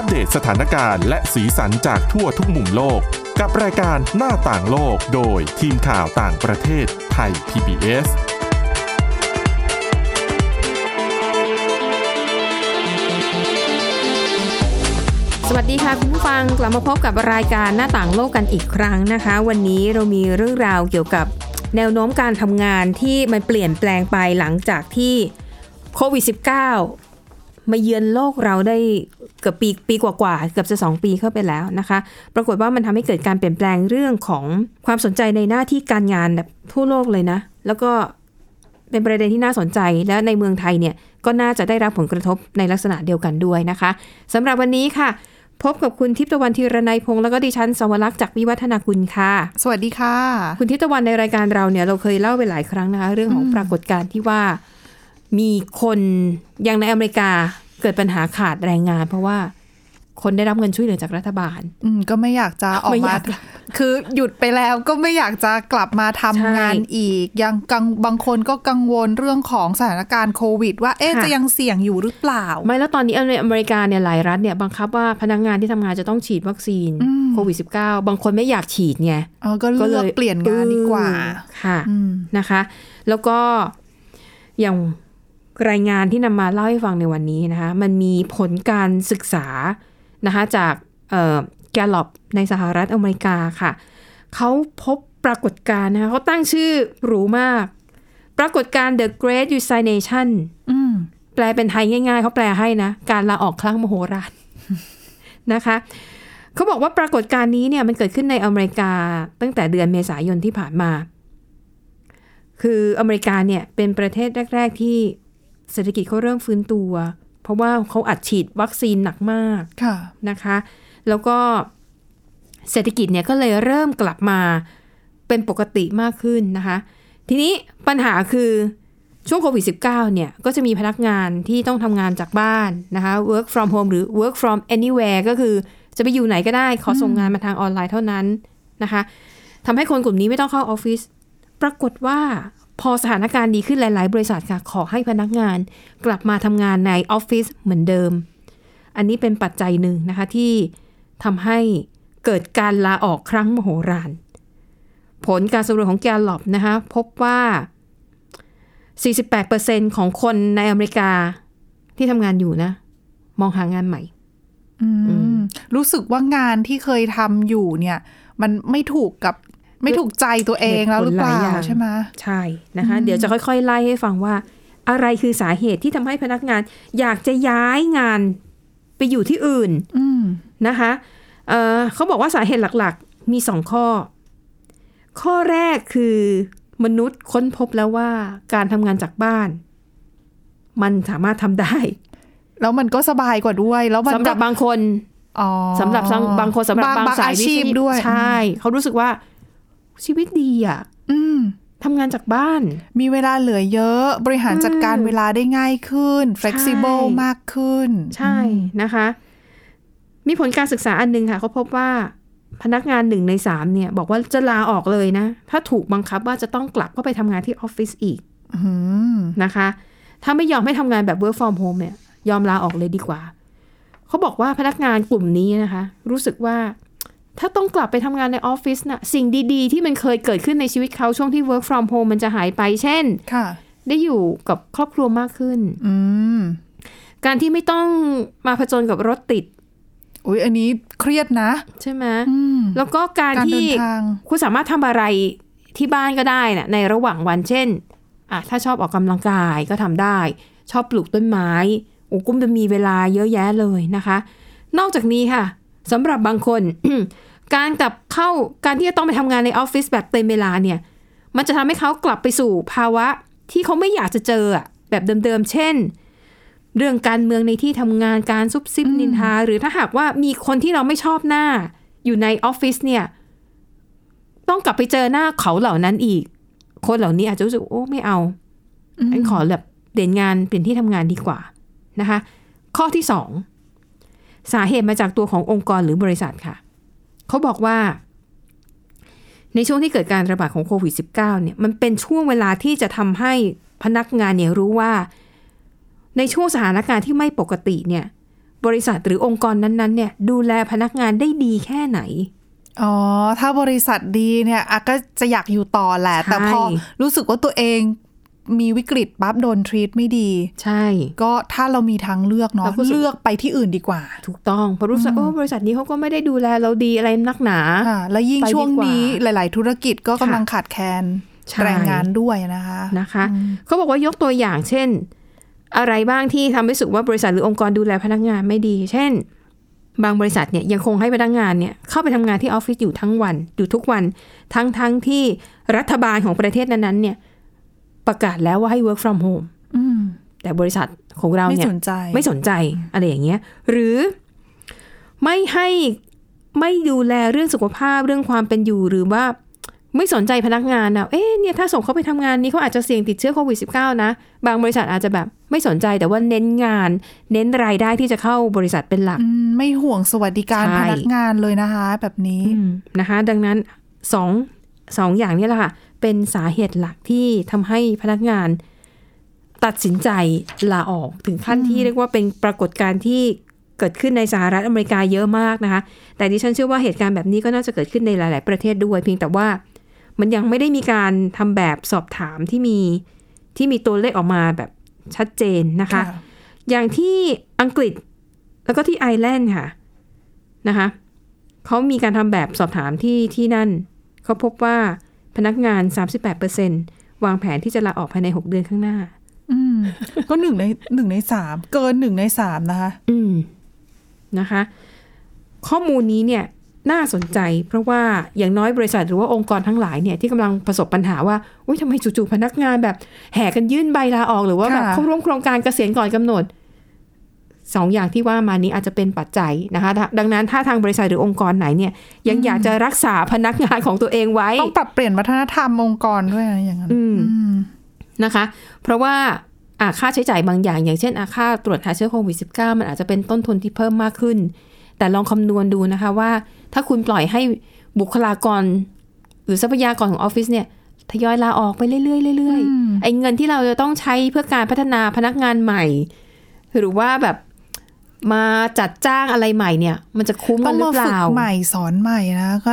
อัปเดตสถานการณ์และสีสันจากทั่วทุกมุมโลก กับรายการหน้าต่างโลกโดยทีมข่าวต่างประเทศไทย PBS สวัสดีค่ะคุณผู้ฟังกลับมาพบกับรายการหน้าต่างโลกกันอีกครั้งนะคะ วันนี้เรามีเรื่องราวเกี่ยวกับแนวโน้มการทำงานที่มันเปลี่ยนแปลงไปหลังจากที่โควิด -19 มาเยือนโลกเราได้เกือบปีปีกว่าๆเกือบจะสองปีเข้าไปแล้วนะคะ ปรากฏว่ามันทำให้เกิดการเปลี่ยนแปลงเรื่องของความสนใจในหน้าที่การงานแบบทั่วโลกเลยนะ แล้วก็เป็นประเด็นที่น่าสนใจและในเมืองไทยเนี่ยก็น่าจะได้รับผลกระทบในลักษณะเดียวกันด้วยนะคะสำหรับวันนี้ค่ะ พบกับคุณทิพย์ตะวันธีรนัยพงษ์แล้วก็ดิฉันสวรักษ์จากวิวัฒนาคุณค่ะ สวัสดีค่ะ คุณทิพย์ตะวันในรายการเราเนี่ยเราเคยเล่าไปหลายครั้งนะคะเรื่องของปรากฏการณ์ที่ว่า มีคนอย่างในอเมริกาเกิดปัญหาขาดแรงงาน เพราะว่าคนได้รับเงินช่วยเหลือจากรัฐบาล อืมก็ไม่อยากจะออกไม่อมายากคือหยุดไปแล้วก็ไม่อยากจะกลับมาทำใช่งานอีก ยังกังบางคนก็กังวลเรื่องของสถานการณ์โควิด ว่าเอ๊ะค่ะจะยังเสี่ยงอยู่หรือเปล่า ไม่แล้วตอนนี้ในอเมริกาเนี่ยหลายรัฐเนี่ยบังคับว่าพนักงานที่ทำงานจะต้องฉีดวัคซีนอืมโควิด -19 บางคนไม่อยากฉีดไงเออก็เลือกเปลี่ยนงานดีกว่าเออค่ะอืมนะคะ แล้วก็อย่าง รายงานที่นำมาเล่าให้ฟังในวันนี้นะคะ มันมีผลการศึกษานะคะจากแกลลอบในสหรัฐอเมริกาค่ะ เขาพบปรากฏการณ์นะคะเขาตั้งชื่อหรูมาก ปรากฏการณ์ The Great Resignation อืมแปลเป็นไทยง่ายๆ เขาแปลให้นะ การลาออกครั้งมโหฬารนะคะเขาบอกว่าปรากฏการณ์นี้เนี่ยมันเกิดขึ้นในอเมริกาตั้งแต่เดือนเมษายนที่ผ่านมา คืออเมริกาเนี่ยเป็นประเทศแรก ๆ ที่ เศรษฐกิจเขาเริ่มฟื้นตัว เพราะว่าเขาอัดฉีดวัคซีนหนักมากค่ะนะคะ แล้วก็เศรษฐกิจเนี่ยก็เลยเริ่มกลับมาเป็นปกติมากขึ้นนะคะ ทีนี้ปัญหาคือช่วงโควิด -19 เนี่ย ก็จะมีพนักงานที่ต้องทำงานจากบ้านนะคะ work from home หรือ work from anywhere ก็คือจะไปอยู่ไหนก็ได้ ขอส่งงานมาทางออนไลน์เท่านั้นนะคะทำให้คนกลุ่มนี้ไม่ต้องเข้าออฟฟิศ ปรากฏว่า พอสถานการณ์ดีขึ้นหลาย ๆ บริษัทค่ะ ขอให้พนักงานกลับมาทำงานในออฟฟิศเหมือนเดิม อันนี้เป็นปัจจัยหนึ่งนะคะที่ทำให้เกิดการลาออกครั้งมโหฬาร ผลการสำรวจของแกลลอบนะคะพบว่า 48%ของคนในอเมริกาที่ทำงานอยู่นะ มองหางานใหม่รู้สึกว่างานที่เคยทำอยู่เนี่ย มันไม่ถูกกับ ไม่ถูกใจตัวเองแล้วหรือเปล่าเหตุผลหลายอย่างใช่ไหมใช่นะคะ เดี๋ยวจะค่อย ๆ ไล่ให้ฟังว่า อะไรคือสาเหตุที่ทำให้พนักงาน อยากจะย้ายงานไปอยู่ที่อื่นอืมนะคะเอ่อเขาบอกว่าสาเหตุหลักๆ มีสองข้อ ข้อแรกคือมนุษย์ค้นพบแล้วว่าการทำงานจากบ้าน มันสามารถทำได้ แล้วมันก็สบายกว่าด้วย แล้วมันสำหรับบางคนอ๋อสำหรับบางคนสำหรับบางสายอาชีพวิชด้วย ใช่ เขารู้สึกว่า ชีวิตดีอะ อืมทำงานจากบ้าน มีเวลาเหลือเยอะ บริหารจัดการอืมเวลาได้ง่ายขึ้น flexible มากขึ้น ใช่นะคะ มีผลการศึกษาอันหนึงค่ะเขาพบว่าพนักงานหนึ่งในสามเนี่ย บอกว่าจะลาออกเลยนะ ถ้าถูกบังคับว่าจะต้องกลับเข้าไปทำงานที่ออฟฟิศอีกอืมนะคะ ถ้าไม่ยอมให้ทำงานแบบ work from home เนี่ย ยอมลาออกเลยดีกว่า เขาบอกว่าพนักงานกลุ่มนี้นะคะ รู้สึกว่า ถ้าต้องกลับไปทำงานในออฟฟิศน่ะสิ่งดีๆ ที่มันเคยเกิดขึ้นในชีวิตเขาช่วงที่ work from home มันจะหายไปเช่นค่ะได้อยู่กับครอบครัวมากขึ้นอืมการที่ไม่ต้องมาผจญกับรถติดอุ้ยอันนี้เครียดนะ ใช่ไหมอืมแล้วก็การการเดิที่นทางคุณสามารถทำอะไรที่บ้านก็ได้นะในระหว่างวันเช่นอะถ้าชอบออกกำลังกายก็ทำได้ ชอบปลูกต้นไม้โอ้กุ้มจะมีเวลาเยอะแยะเลยนะคะ นอกจากนี้ค่ะสำหรับบางคน การกลับเข้าการที่จะต้องไปทำงานในออฟฟิศแบบเต็มเวลาเนี่ย มันจะทำให้เขากลับไปสู่ภาวะที่เขาไม่อยากจะเจออะแบบเดิมๆ เช่น เรื่องการเมืองในที่ทำงานการซุบซิบนินทา หรือถ้าหากว่ามีคนที่เราไม่ชอบหน้า อยู่ในออฟฟิศเนี่ย ต้องกลับไปเจอหน้าเขาเหล่านั้นอีก คนเหล่านี้อาจจะรู้สึกโอ้ไม่เอาอันขอแบบเปลี่ยนงานเปลี่ยนที่ทำงานดีกว่านะคะ ข้อที่สองสาเหตุมาจากตัวขององค์กรหรือบริษัทค่ะ เขาบอกว่า ในช่วงที่เกิดการระบาดของโควิด -19 เนี่ยมันเป็นช่วงเวลาที่จะทำให้พนักงานเนี่ยรู้ว่า ในช่วงสถานการณ์ที่ไม่ปกติเนี่ย บริษัทหรือองค์กรนั้นๆเนี่ย ดูแลพนักงานได้ดีแค่ไหนอ๋อ ถ้าบริษัทดีเนี่ยอะก็จะอยากอยู่ต่อแหละใช่แต่พอรู้สึกว่าตัวเอง มีวิกฤตปั๊บโดนทรีตไม่ดี ใช่ ก็ถ้าเรามีทางเลือกเนาะเราก็รู้สึกเลือกไปที่อื่นดีกว่า ถูกต้องเพราะรู้สึกโอ้บริษัทนี้เขาก็ไม่ได้ดูแลเราดีอะไรนักหนาค่ะและยิ่งไปดีกว่าช่วงนี้หลาย ๆ ธุรกิจก็กำลังขาดแคลนใช่แรงงานด้วยนะคะนะคะเขาบอกว่ายกตัวอย่างเช่น อะไรบ้างที่ทำให้รู้สึกว่าบริษัทหรือองค์กรดูแลพนักงานไม่ดี เช่น บางบริษัทเนี่ยยังคงให้พนักงานเนี่ยเข้าไปทำงานที่ออฟฟิศอยู่ทั้งวันอยู่ทุกวัน ทั้งทั้งที่รัฐบาลของประเทศนั้นๆเนี่ย ประกาศแล้วว่าให้ work from home อืมแต่บริษัทของเราไม่เนี่ยสนใจไม่สนใจอะไรอย่างเงี้ย หรือไม่ให้ไม่ดูแลเรื่องสุขภาพเรื่องความเป็นอยู่หรือว่าไม่สนใจพนักงานนะเอ๊ะเนี่ยถ้าส่งเขาไปทำงานนี้เขาอาจจะเสี่ยงติดเชื้อโควิด -19 นะ บางบริษัทอาจจะแบบไม่สนใจแต่ว่าเน้นงาน เน้นรายได้ที่จะเข้าบริษัทเป็นหลักอืมไม่ห่วงสวัสดิการใช่พนักงานเลยนะคะ แบบนี้อืมนะคะ ดังนั้นสอง สองอย่างนี้แหละค่ะ เป็นสาเหตุหลักที่ทำให้พนักงานตัดสินใจลาออกถึงขั้นที่เรียกว่าเป็นปรากฏการณ์ที่เกิดขึ้นในสหรัฐอเมริกาเยอะมากนะคะ แต่ดิฉันเชื่อว่าเหตุการณ์แบบนี้ก็น่าจะเกิดขึ้นในหลาย ๆ ประเทศด้วย เพียงแต่ว่ามันยังไม่ได้มีการทำแบบสอบถามที่มีที่มีตัวเลขออกมาแบบชัดเจนนะคะค่ะอย่างที่อังกฤษแล้วก็ที่ไอร์แลนด์ค่ะนะคะเขามีการทำแบบสอบถามที่ที่นั่น เขาพบว่าพนักงาน 38%วางแผนที่จะลาออกภายใน 6 เดือนข้างหน้า อืม ก็หนึ่งในหนึ่งในสามเกินหนึ่งในสามนะคะ อืมนะคะ ข้อมูลนี้เนี่ยน่าสนใจ เพราะว่าอย่างน้อยบริษัทหรือว่าองค์กรทั้งหลายเนี่ยที่กำลังประสบปัญหาว่าอุ้ยทำไมจู่ๆพนักงานแบบ แห่กันยื่นใบลาออกหรือว่าแบบค่ะเข้าร่วมโครงการเกษียณก่อนกำหนด สองอย่างที่ว่ามานี้อาจจะเป็นปัจจัยนะคะถ้าดังนั้นถ้าทางบริษัทหรือองค์กรไหนเนี่ยยังอยากจะรักษาพนักงานของตัวเองไว้ ต้องปรับเปลี่ยนวัฒนธรรมองค์กรด้วยนะอย่างนั้นอืมอืมนะคะ เพราะว่าอ่าค่าใช้จ่ายบางอย่าง อย่างเช่นอาค่าตรวจหาเชื้อโควิด -19 มันอาจจะเป็นต้นทุนที่เพิ่มมากขึ้น แต่ลองคำนวณดูนะคะว่า ถ้าคุณปล่อยให้บุคลากร หรือทรัพยากรของออฟฟิศเนี่ยทยอยลาออกไปเรื่อยๆเรื่อยๆไอ้เงินที่เราจะต้องใช้เพื่อการพัฒนาพนักงานใหม่ หรือว่าแบบ มาจัดจ้างอะไรใหม่เนี่ย มันจะคุ้มต้กัอนงหรือมาเปฝึกล่าใหม่สอนใหม่นะก็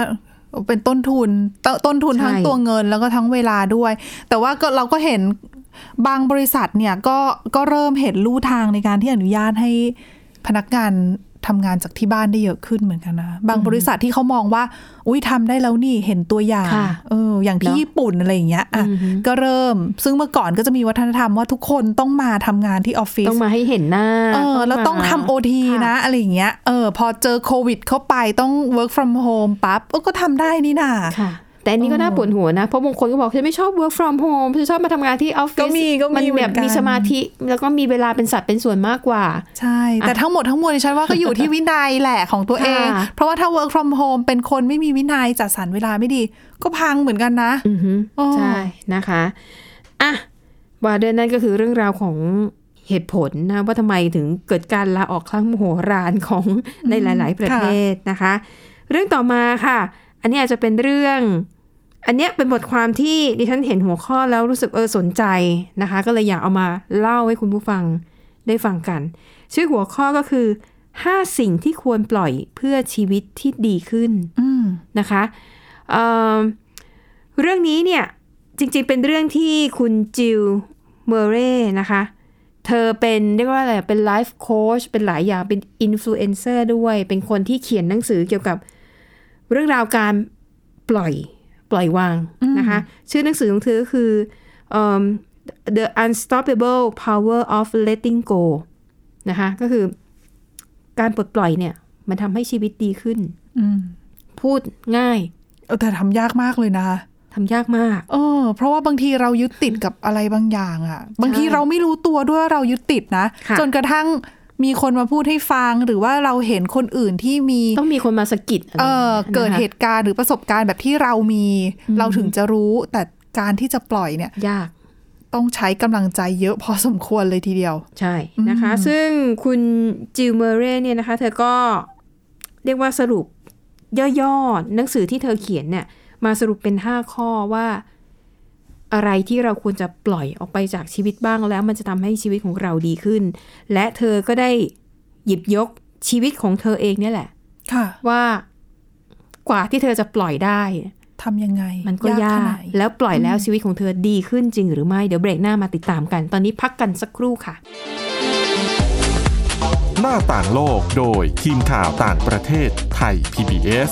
เป็นต้นทุนตต้นทุนใช่ทั้งตัวเงินแล้วก็ทั้งเวลาด้วย แต่ว่าก็เราก็เห็นบางบริษัทเนี่ยก็ก็เริ่มเห็นลู่ทางในการที่อนุญาตให้พนักงาน ทำงานจากที่บ้านได้เยอะขึ้นเหมือนกันนะ บางบริษัทที่เขามองว่า อุ้ยทำได้แล้วนี่เห็นตัวอย่างค่ะเอออย่างที่เนอะญี่ปุ่นอะไรอย่างเงี้ยอะอือฮึก็เริ่ม ซึ่งเมื่อก่อนก็จะมีวัฒนธรรมว่าทุกคนต้องมาทำงานที่ออฟฟิศต้องมาให้เห็นหน้าเออแล้วต้องทำโอทีค่นะ อะไรอย่างเงี้ยเออพอเจอโควิดเข้าไปต้อง work from home ปั๊บเออก็ทำได้นี่นาค่ะ แต่อันนี้ก็น่าปวดหัวนะ เพราะบางคนก็บอกฉันไม่ชอบ work from home ฉันชอบมาทำงานที่ออฟฟิศก็มีก็มีนเหมืแบอบนกันมีสมาธิ แล้วก็มีเวลาเป็นสัตว์เป็นส่วนมากกว่า ใช่ แต่ทั้งหมดทั้งมวลดิฉันว่าก็อยู่ที่วินัยแหละของตัวเองค่ะเพราะว่าถ้า work from home เป็นคนไม่มีวินัยจัดสรรเวลาไม่ดี ก็พังเหมือนกันนะอือฮึอ๋อใช่นะคะอะว่าเดินนั่นก็คือเรื่องราวของเหตุผลนะว่าทำไมถึงเกิดการลาออกครั้งมโหฬารของในหลาย ๆ ประเทศนะคะ เรื่องต่อมาค่ะ อันนี้อาจจะเป็นเรื่อง อันเนี้ยเป็นบทความที่ดิฉันเห็นหัวข้อแล้วรู้สึกเออสนใจนะคะ ก็เลยอยากเอามาเล่าให้คุณผู้ฟังได้ฟังกัน ชื่อหัวข้อก็คือ 5 สิ่งที่ควรปล่อยเพื่อชีวิตที่ดีขึ้นนะคะเเรื่องนี้เนี่ยจริงๆเป็นเรื่องที่คุณจิลเมอร์เร่นะคะ เธอเป็นเรียกว่าอะไรเป็นไลฟ์โค้ชเป็นหลายอย่างเป็นอินฟลูเอนเซอร์ด้วย เป็นคนที่เขียนหนังสือเกี่ยวกับเรื่องราวการปล่อย ปล่อยวางนะคะ ชื่อหนังสือของเธอก็คือเอิ่ม The Unstoppable Power of Letting Go นะคะก็คือการปลดปล่อยเนี่ย มันทำให้ชีวิตดีขึ้นอืมพูดง่ายเออแต่ทำยากมากเลยนะคะทำยากมาก เออ เพราะว่าบางทีเรายึดติดกับอะไรบางอย่างอะบางทีเราไม่รู้ตัวด้วยว่าเรายึดติดนะค่ะจนกระทั่ง มีคนมาพูดให้ฟังหรือว่าเราเห็นคนอื่นที่มีต้องมีคนมาสะกิดอะไรเอออย่างงี้ยนะคะเกิดเหตุการณ์หรือประสบการณ์แบบที่เรามี เราถึงจะรู้แต่การที่จะปล่อยเนี่ย ยาก ต้องใช้กำลังใจเยอะพอสมควรเลยทีเดียว ใช่นะคะ ซึ่งคุณจิลเมอร์เร่เนี่ยนะคะ เธอก็เรียกว่าสรุปย่อๆหนังสือที่เธอเขียนเนี่ย มาสรุปเป็น 5 ข้อว่า อะไรที่เราควรจะปล่อยออกไปจากชีวิตบ้างแล้ว มันจะทำให้ชีวิตของเราดีขึ้น และเธอก็ได้หยิบยกชีวิตของเธอเองเนี่ยแหละ ค่ะ ว่ากว่าที่เธอจะปล่อยได้ทำยังไง มันก็ยาขกนาดไหนแล้วปล่อยแล้วชีวิตของเธอดีขึ้นจริงหรือไม่ เดี๋ยวเบรกหน้ามาติดตามกัน ตอนนี้พักกันสักครู่ค่ะ หน้าต่างโลกโดยทีมข่าวต่างประเทศไทย PBS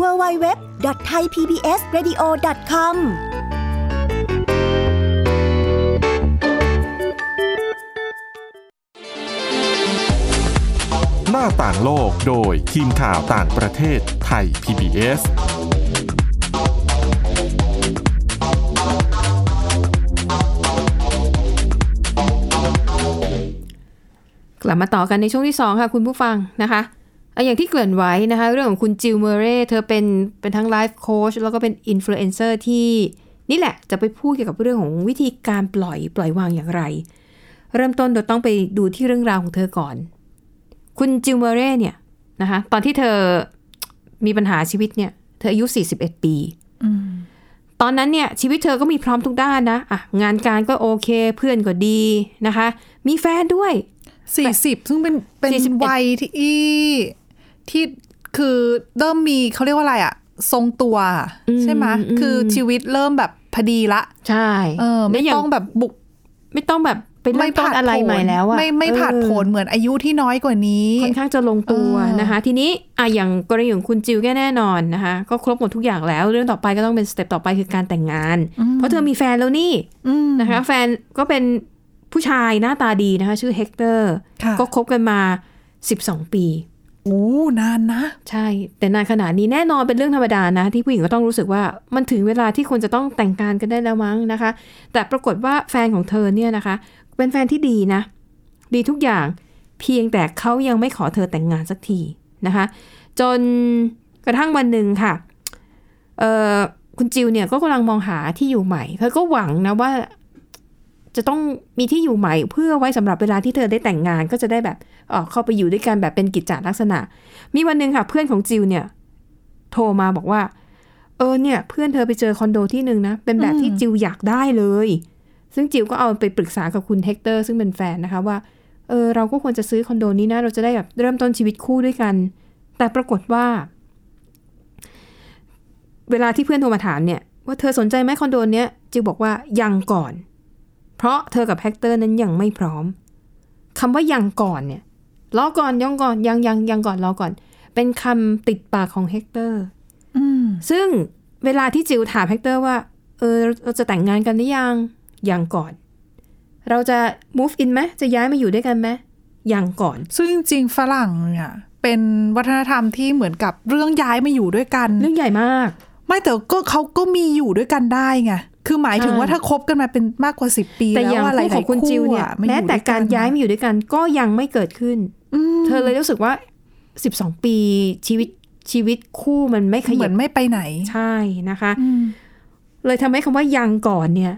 www.thaipbsradio.com หน้าต่างโลกโดยทีมข่าวต่างประเทศไทย PBS กลับมาต่อกันในช่วงที่ 2 ค่ะคุณผู้ฟังนะคะอะ อย่างที่เกริ่นไว้นะคะ เรื่องของคุณจิลเมอร์เร่เธอเป็นเป็นทั้งไลฟ์โค้ชแล้วก็เป็นอินฟลูเอนเซอร์ที่นี่แหละจะไปพูดเกี่ยวกับเรื่องของวิธีการปล่อยปล่อยวางอย่างไร เริ่มต้นโดยต้องไปดูที่เรื่องราวของเธอก่อน คุณจิลเมเร่เนี่ยนะคะตอนที่เธอมีปัญหาชีวิตเนี่ย เธออายุ 41 ปีตอนนั้นเนี่ยชีวิตเธอก็มีพร้อมทุกด้านนะอะงานการก็โอเคเพื่อนก็ดีนะคะ มีแฟนด้วยสี่สิบซึ่งเป็นเป็น41วัยที่ ที่คือเริ่มมีเขาเรียกว่าอะไรอะทรงตัวอืมใช่ไหมอืมคือชีวิตเริ่มแบบพอดีละ ใช่ เออ ไม่แล้วย่าต้องแบบบุก ไม่ต้องแบบไปเริ่มต้นอะไรใหม่แล้วอะไม่ไม่เออผาดโผนเหมือนอายุที่น้อยกว่านี้ ค่อนข้างจะลงตัวเออนะคะ ทีนี้อะอย่างกรณีของคุณจิลก็แน่นอนนะคะ ก็ครบหมดทุกอย่างแล้ว เรื่องต่อไปก็ต้องเป็น step ต่อไปคือการแต่งงาน เพราะเธอมีแฟนแล้วนี่อืมนะคะ แฟนก็เป็นผู้ชายหน้าตาดีนะคะ ชื่อเฮกเตอร์ค่ะก็คบกันมา 12 ปี โอ้นานนะ ใช่ แต่นานขนาดนี้แน่นอนเป็นเรื่องธรรมดานะ ที่ผู้หญิงก็ต้องรู้สึกว่ามันถึงเวลาที่ควรจะต้องแต่งงานกันได้แล้วมั้งนะคะ แต่ปรากฏว่าแฟนของเธอเนี่ยนะคะ เป็นแฟนที่ดีนะ ดีทุกอย่างเพียงแต่เขายังไม่ขอเธอแต่งงานสักทีนะคะ จนกระทั่งวันหนึ่งค่ะเออคุณจิวเนี่ยก็กำลังมองหาที่อยู่ใหม่เธอก็หวังนะว่าจะต้องมีที่อยู่ใหม่เพื่อไว้สำหรับเวลาที่เธอได้แต่งงานก็จะได้แบบ เออเข้าไปอยู่ด้วยกันแบบเป็นกิจจลักษณะ มีวันหนึ่งค่ะเพื่อนของจิลเนี่ยโทรมาบอกว่า เออเนี่ย เพื่อนเธอไปเจอคอนโดที่หนึ่งนะ เป็นแบบที่จิลอยากได้เลย ซึ่งจิลก็เอาไปปรึกษากับคุณเฮกเตอร์ ซึ่งเป็นแฟนนะคะว่าเออเราก็ควรจะซื้อคอนโดนี้นะ เราจะได้แบบเริ่มต้นชีวิตคู่ด้วยกัน แต่ปรากฏว่า เวลาที่เพื่อนโทรมาถามเนี่ย ว่าเธอสนใจไหมคอนโดเนี้ยจิลบอกว่ายังก่อน เพราะเธอกับเฮกเตอร์นั้นยังไม่พร้อมคำว่ายังก่อนเนี่ย รอก่อนยังก่อนยังยังยังก่อนรอก่อน เป็นคำติดปากของเฮกเตอร์อืมซึ่งเวลาที่จิลถามเฮกเตอร์ว่า เออเราจะแต่งงานกันหรือยังยังก่อน เราจะ move in ไหมจะย้ายมาอยู่ด้วยกันไหมยังก่อน ซึ่งจริงๆฝรั่งเนี่ยเป็นวัฒนธรรมที่เหมือนกับเรื่องย้ายมาอยู่ด้วยกัน เรื่องใหญ่มาก ไม่แต่ก็เขาก็มีอยู่ด้วยกันได้ไงคือหมายถึงใช่ว่าถ้าคบกันมาเป็นมากกว่าสิบปีแต่แล้วอย่างว่าหคู่ลายของๆคุณจิลเนี่ยอะแม้แต่การย้ายมาอยู่ด้วยกันก็ยังไม่เกิดขึ้นอืม เธอเลยรู้สึกว่า 12 ปีชีวิตชีวิตคู่มันไม่ขเหมืยัอบนไม่ไปไหน ใช่นะคะอืมเลยทำให้คำว่ายังก่อนเนี่ย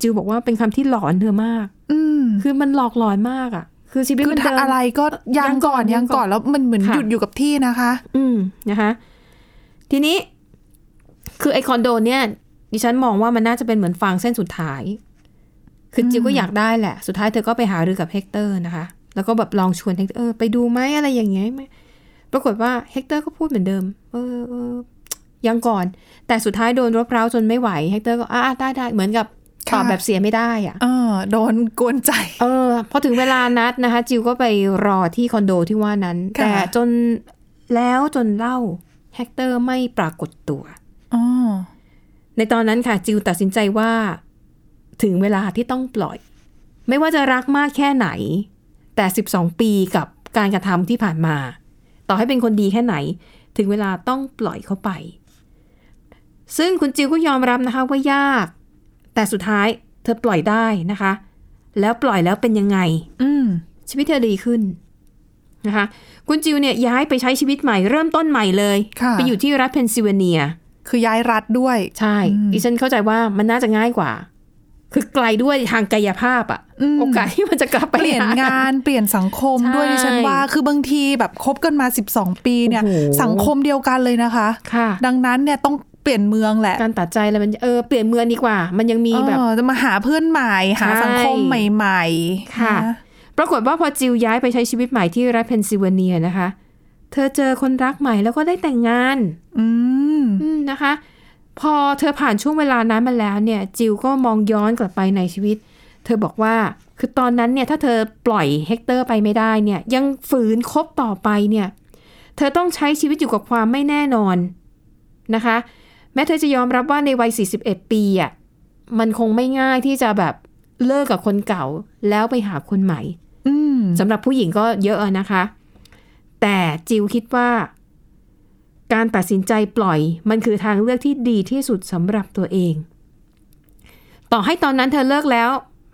จิวบอกว่าเป็นคำที่หลอนเธอมากอืมคือมันหลอกหลอนมากอะ คือชีวิตคือมันถ้าเดินอะไรก็ยังก่อนยัยังงก่ก่ออนนแล้วมันเหมือนค่ะหยุดอยู่กับที่นะคะ อืมนะคะ ทีนี้ คือไอคอนโดเนี่ย ดิฉันมองว่ามันน่าจะเป็นเหมือนฟางเส้นสุดท้าย คือจิลก็อยากได้แหละ สุดท้ายเธอก็ไปหารือกับเฮกเตอร์นะคะ แล้วก็แบบลองชวนเฮกเตอร์เออไปดูไหมอะไรอย่างเงี้ยไหมปรากฏว่าเฮกเตอร์ก็พูดเหมือนเดิมเออเออยังก่อน แต่สุดท้ายโดนรบเร้าจนไม่ไหวเฮกเตอร์ก็อ่าได้ได้เหมือนกับตอบค่ะแบบเสียไม่ได้อะเออโดนกวนใจ เออ พอถึงเวลานัดนะคะ จิลก็ไปรอที่คอนโดที่ว่านั้นค่ะแต่จนแล้วจนเล่าเฮกเตอร์ไม่ปรากฏตัวอ๋อในตอนนั้นค่ะ จิวตัดสินใจว่า ถึงเวลาที่ต้องปล่อย ไม่ว่าจะรักมากแค่ไหน แต่ 12 ปีกับการกระทำที่ผ่านมา ต่อให้เป็นคนดีแค่ไหน ถึงเวลาต้องปล่อยเขาไป ซึ่งคุณจิวก็ยอมรับนะคะว่ายาก แต่สุดท้ายเธอปล่อยได้นะคะ แล้วปล่อยแล้วเป็นยังไง อืมชีวิตเธอดีขึ้นนะคะ คุณจิวเนี่ยย้ายไปใช้ชีวิตใหม่เริ่มต้นใหม่เลยค่ะไปอยู่ที่รัฐเพนซิลเวเนีย คือย้ายรัฐด้วย ใช่อืมดิฉันเข้าใจว่ามันน่าจะง่ายกว่า คือไกลด้วยทางกายภาพอะอืมโอกาสที่มันจะกลับไปเปลี่ยนหงานเปลี่ยนสังคมใช่ด้วยดิฉันว่าคือบางทีแบบคบกันมา 12 ปีเนี่ยโอ้โหสังคมเดียวกันเลยนะคะค่ะ ดังนั้นเนี่ยต้องเปลี่ยนเมืองแหละ การตัดใจแล้วมันเออเปลี่ยนเมืองดีกว่า มันยังมีแบบเออจะมาหาเพื่อนใหม่หาใช่สังคมใหม่ ๆ ค่ะนปรากฏว่าพอจิวย้ายไปใช้ชีวิตใหม่ที่รัฐเพนซิลเวเนียนะคะ เธอเจอคนรักใหม่แล้วก็ได้แต่งงาน อืมอืมนะคะ พอเธอผ่านช่วงเวลานั้นมาแล้วเนี่ย จิวก็มองย้อนกลับไปในชีวิต เธอบอกว่าคือตอนนั้นเนี่ยถ้าเธอปล่อยเฮกเตอร์ไปไม่ได้เนี่ย ยังฝืนคบต่อไปเนี่ย เธอต้องใช้ชีวิตอยู่กับความไม่แน่นอนนะคะ แม้เธอจะยอมรับว่าในวัย 41 ปีอะมันคงไม่ง่ายที่จะแบบเลิกกับคนเก่าแล้วไปหาคนใหม่อืมสำหรับผู้หญิงก็เยอะอะนะคะ แต่จิวคิดว่า การตัดสินใจปล่อยมันคือทางเลือกที่ดีที่สุดสำหรับตัวเอง ต่อให้ตอนนั้นเธอเลิกแล้ว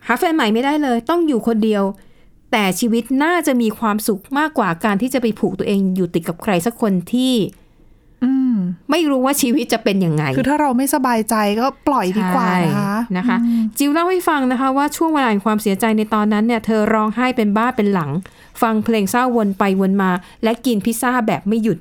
หาแฟนใหม่ไม่ได้เลย ต้องอยู่คนเดียว แต่ชีวิตน่าจะมีความสุขมากกว่าการที่จะไปผูกตัวเองอยู่ติดกับใครสักคนที่อืมไม่รู้ว่าชีวิตจะเป็นยังไง คือถ้าเราไม่สบายใจก็ปล่อยดีกว่านะคะใช่นะคะอืมจิวเล่าให้ฟังนะคะ ว่าช่วงเวลาแห่งความเสียใจในตอนนั้นเนี่ย เธอร้องไห้เป็นบ้าเป็นหลัง ฟังเพลงเศร้าวนไปวนมา และกินพิซซ่าแบบไม่หยุด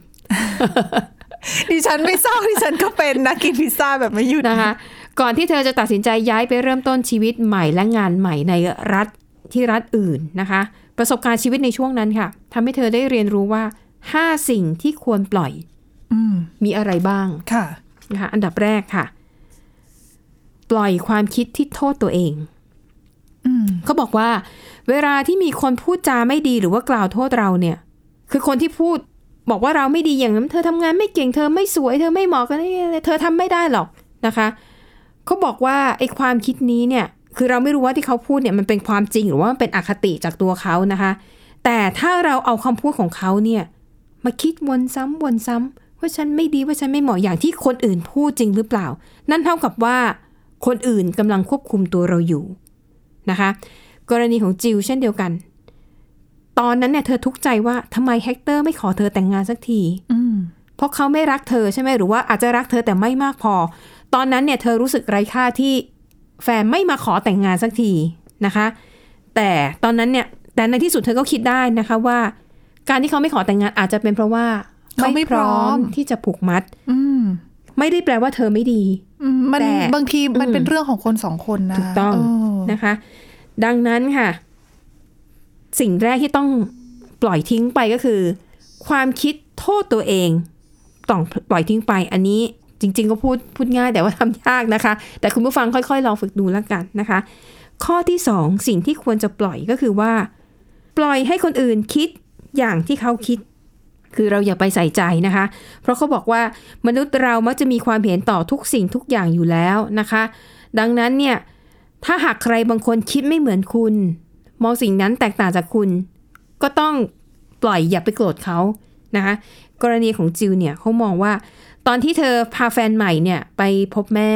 ดิฉันไม่เศร้าดิฉันก็เป็นนะกินพิซซ่าแบบไม่หยุดนะคะ ก่อนที่เธอจะตัดสินใจย้ายไปเริ่มต้นชีวิตใหม่และงานใหม่ในรัฐที่รัฐอื่นนะคะ ประสบการณ์ชีวิตในช่วงนั้นค่ะทำให้เธอได้เรียนรู้ว่าห้าสิ่งที่ควรปล่อยอืมมีอะไรบ้างค่ะนะคะอันดับแรกค่ะ ปล่อยความคิดที่โทษตัวเองอืมเขาบอกว่า เวลาที่มีคนพูดจาไม่ดีหรือว่ากล่าวโทษเราเนี่ย คือคนที่พูด บอกว่าเราไม่ดีอย่างนั้น เธอทำงานไม่เก่งเธอไม่สวย เธอไม่เหมาะกันเธอทำไม่ได้หรอกนะคะเขาบอกว่าไอ้ความคิดนี้เนี่ยคือเราไม่รู้ว่าที่เขาพูดเนี่ยมันเป็นความจริงหรือว่ามันเป็นอคติจากตัวเขานะคะ แต่ถ้าเราเอาคำพูดของเขาเนี่ยมาคิดวนซ้ำวนซ้ำว่าฉันไม่ดีว่าฉันไม่เหมาะอย่างที่คนอื่นพูดจริงหรือเปล่า นั่นเท่ากับว่าคนอื่นกำลังควบคุมตัวเราอยู่นะคะ กรณีของจิวเช่นเดียวกัน ตอนนั้นเนี่ยเธอทุกข์ใจว่าทำไมแฮกเตอร์ไม่ขอเธอแต่งงานสักทีอืมเพราะเขาไม่รักเธอใช่ไหมหรือว่าอาจจะรักเธอแต่ไม่มากพอ ตอนนั้นเนี่ยเธอรู้สึกไร้ค่าที่แฟนไม่มาขอแต่งงานสักทีนะคะ แต่ตอนนั้นเนี่ย แต่ในที่สุดเธอก็คิดได้นะคะว่า การที่เขาไม่ขอแต่งงานอาจจะเป็นเพราะว่าเขาไม่พร้อมที่จะผูกมัด อืมไม่ได้แปลว่าเธอไม่ดีอืมมันแต่บางทีมันอืมเป็นเรื่องของคนสองคนนะถูกต้องเนะคะ ดังนั้นค่ะ สิ่งแรกที่ต้องปล่อยทิ้งไปก็คือ ความคิดโทษตัวเอง ต้องปล่อยทิ้งไปอันนี้จริง ๆ ก็พูดพูดง่ายแต่ว่าทำยากนะคะ แต่คุณผู้ฟังค่อยๆลองฝึกดูแล้วกันนะคะ ข้อที่สองสิ่งที่ควรจะปล่อยก็คือว่า ปล่อยให้คนอื่นคิดอย่างที่เขาคิด คือเราอย่าไปใส่ใจนะคะ เพราะเขาบอกว่ามนุษย์เรามักจะมีความเห็นต่อทุกสิ่งทุกอย่างอยู่แล้วนะคะ ดังนั้นเนี่ยถ้าหากใครบางคนคิดไม่เหมือนคุณ มองสิ่งนั้นแตกต่างจากคุณ ก็ต้องปล่อยอย่าไปโกรธเขานะคะกรณีของจิวเนี่ยเขามองว่า ตอนที่เธอพาแฟนใหม่เนี่ยไปพบแม่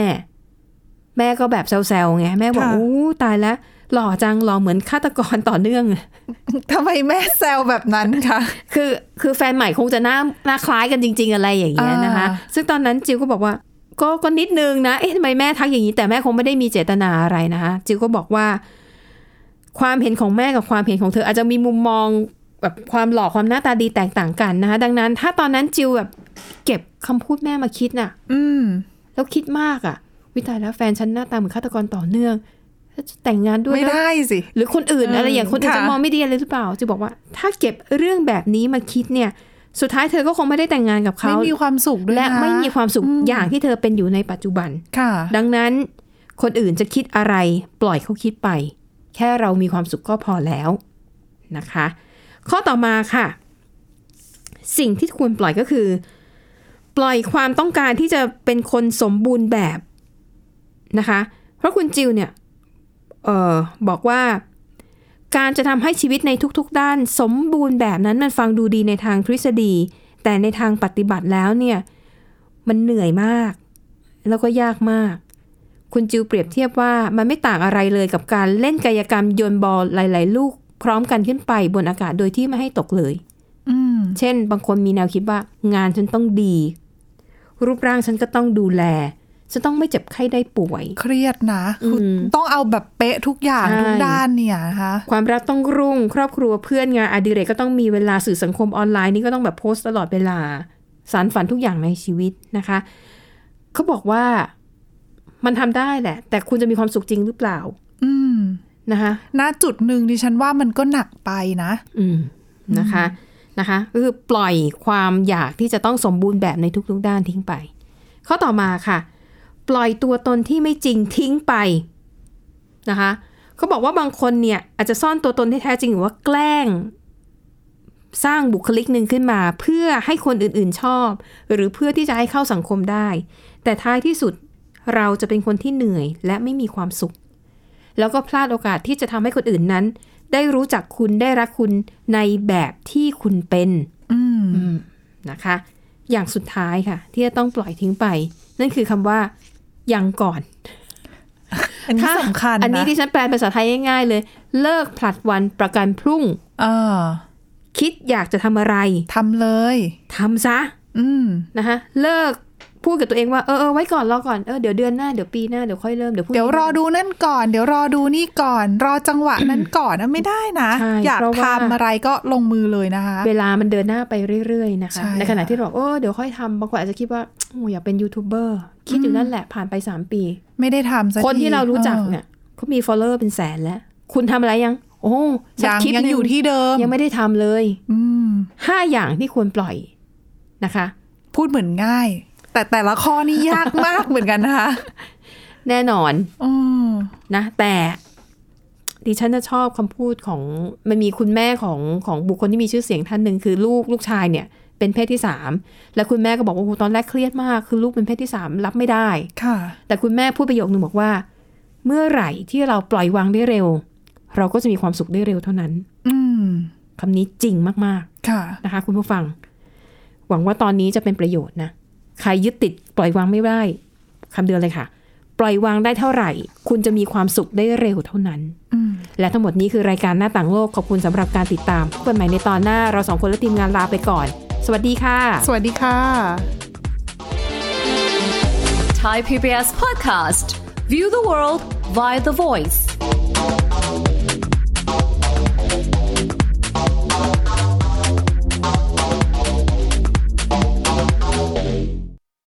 แม่ก็แบบแซวๆไงแม่บอกค่ะโอ้ตายแล้วหล่อจังหล่อเหมือนฆาตกรต่อเนื่องทำไมแม่แซวแบบนั้นคะคือคือแฟนใหม่คงจะหน้าหน้าคล้ายกันจริง ๆ อะไรอย่างเงี้ยนะคะอ่าซึ่งตอนนั้นจิวก็บอกว่า ก็ก็นิดนึงนะเอ๊ะทำไมแม่ทักอย่างนี้ แต่แม่คงไม่ได้มีเจตนาอะไรนะคะจิวก็บอกว่า ความเห็นของแม่กับความเห็นของเธออาจจะมีมุมมองแบบความหล่อความหน้าตาดีแตกต่างกันนะคะดังนั้น ถ้าตอนนั้นจิวแบบเก็บคำพูดแม่มาคิดน่ะ อืม แล้วคิดมากอะ วิตายแล้วแฟนฉันหน้าตาเหมือนฆาตกรต่อเนื่องแล้วจะแต่งงานด้วยไม่แล้วได้สิ หรือคนอื่นเออออะไรอย่างคนอื่นค่ะจะมองไม่ดีอะไรหรือเปล่าจะบอกว่า ถ้าเก็บเรื่องแบบนี้มาคิดเนี่ย สุดท้ายเธอก็คงไม่ได้แต่งงานกับเขาไม่มีความสุขด้วยและนะไม่มีความสุขอืมอย่างที่เธอเป็นอยู่ในปัจจุบันค่ะ ดังนั้นคนอื่นจะคิดอะไร ปล่อยเขาคิดไป แค่เรามีความสุขก็พอแล้วนะคะ ข้อต่อมาค่ะ สิ่งที่ควรปล่อยก็คือ ปล่อยความต้องการที่จะเป็นคนสมบูรณ์แบบนะคะ เพราะคุณจิวเนี่ยออบอกว่าการจะทำให้ชีวิตในทุกๆ ด้านสมบูรณ์แบบนั้นมันฟังดูดีในทางทฤษฎี แต่ในทางปฏิบัติแล้วเนี่ย มันเหนื่อยมาก แล้วก็ยากมาก คุณจิวเปรียบเทียบว่ามันไม่ต่างอะไรเลยกับการเล่นกายกรรมโยนบอลหลาย ๆ ลูกพร้อมกันขึ้นไปบนอากาศโดยที่ไม่ให้ตกเลยอืมเช่น บางคนมีแนวคิดว่า งานฉันต้องดี รูปร่างฉันก็ต้องดูแลฉันต้องไม่เจ็บไข้ได้ป่วย เครียดนะคืออมต้องเอาแบบเป๊ะทุกอย่างใช่ทุกด้านเนี่ยนะคะความรักต้องรุ่ง ครอบครัวเพื่อนงานอดิเรกก็ต้องมีเวลาสื่อสังคมออนไลน์นี่ก็ต้องแบบโพสต์ตลอดเวลา สารฝันทุกอย่างในชีวิตนะคะ เขาบอกว่า มันทำได้แหละ แต่คุณจะมีความสุขจริงหรือเปล่า อืมนะคะณจุดหนึ่งดิฉันว่ามันก็หนักไปนะ อืมนะคะนะคะก็คือปล่อยความอยากที่จะต้องสมบูรณ์แบบในทุกๆด้านทิ้งไป ข้อต่อมาค่ะ ปล่อยตัวตนที่ไม่จริงทิ้งไปนะคะเขาบอกว่าบางคนเนี่ยอาจจะซ่อนตัวตนที่แท้จริงหรือว่าแกล้ง สร้างบุคลิกหนึ่งขึ้นมา เพื่อให้คนอื่นๆชอบ หรือเพื่อที่จะให้เข้าสังคมได้ แต่ท้ายที่สุด เราจะเป็นคนที่เหนื่อยและไม่มีความสุข แล้วก็พลาดโอกาสที่จะทำให้คนอื่นนั้น ได้รู้จักคุณได้รักคุณในแบบที่คุณเป็นอืมอืมนะคะ อย่างสุดท้ายค่ะ ที่จะต้องปล่อยทิ้งไป นั่นคือคำว่า ยังก่อนอันนี้สำคัญนะอันนี้ที่ฉันแปลเป็นภาษาไทยง่ายๆเลย เลิกผลัดวันประกันพรุ่งเออคิดอยากจะทำอะไรทำเลยทำซะอืมนะคะเลิก พูดกับตัวเองว่าเออเออไว้ก่อนรอก่อนเออเดี๋ยวเดือนหน้าเดี๋ยวปีหน้าเดี๋ยวค่อยเริ่มเดี๋ยวพรุ่งนี้เดี๋ยวรอดูนั่นก่อน เดี๋ยวรอดูนี่ก่อน รอจังหวะนั้นก่อนนะไม่ได้นะใช่อยากเพราะว่าทำอะไรก็ลงมือเลยนะคะ เวลามันเดินหน้าไปเรื่อยๆนะคะใช่ในขณะค่ะที่เราบอกโอ้เดี๋ยวค่อยทำบางคนอาจจะคิดว่าโอ้อยากเป็นยูทูบเบอร์คิดอยู่นั่นแหละผ่านไปสามปี ไม่ได้ทำสักคนที่ทีเรารู้จักออเนี่ยเขามี follower เป็นแสนแล้ว คุณทำอะไรยังโอ้สักยังคลิปยังหนึ่อยู่ที่เดิมยังไม่ได้ทำเลยอืมห้าอย่างที่ควรปล่อยนะคะ พูดเหมือนง่าย แต่แต่ละข้อนี่ยากมากเหมือนกันนะคะ แน่นอนอืมนะ แต่ดิฉันจะชอบคำพูดของมันมีคุณแม่ของของบุคคลที่มีชื่อเสียงท่านหนึ่งคือลูกลูกชายเนี่ย เป็นเพศที่สามแล้วคุณแม่ก็บอกว่าโอ้โหตอนแรกเครียดมากคือลูกเป็นเพศที่สามรับไม่ได้ค่ะ แต่คุณแม่พูดประโยคนึงบอกว่า เมื่อไหร่ที่เราปล่อยวางได้เร็ว เราก็จะมีความสุขได้เร็วเท่านั้น อืมคำนี้จริงมากค่ะๆนะคะ คุณผู้ฟัง หวังว่าตอนนี้จะเป็นประโยชน์นะ ใครยึดติดปล่อยวางไม่ได้คำเดือนเลยค่ะ ปล่อยวางได้เท่าไหร่ คุณจะมีความสุขได้เร็วเท่านั้นอืมและทั้งหมดนี้คือรายการหน้าต่างโลก ขอบคุณสำหรับการติดตามพบกันใหม่ในตอนหน้าเราสองคนและทีมงานลาไปก่อน สวัสดีค่ะ สวัสดีค่ะ Thai PBS podcast. View the world via the voice.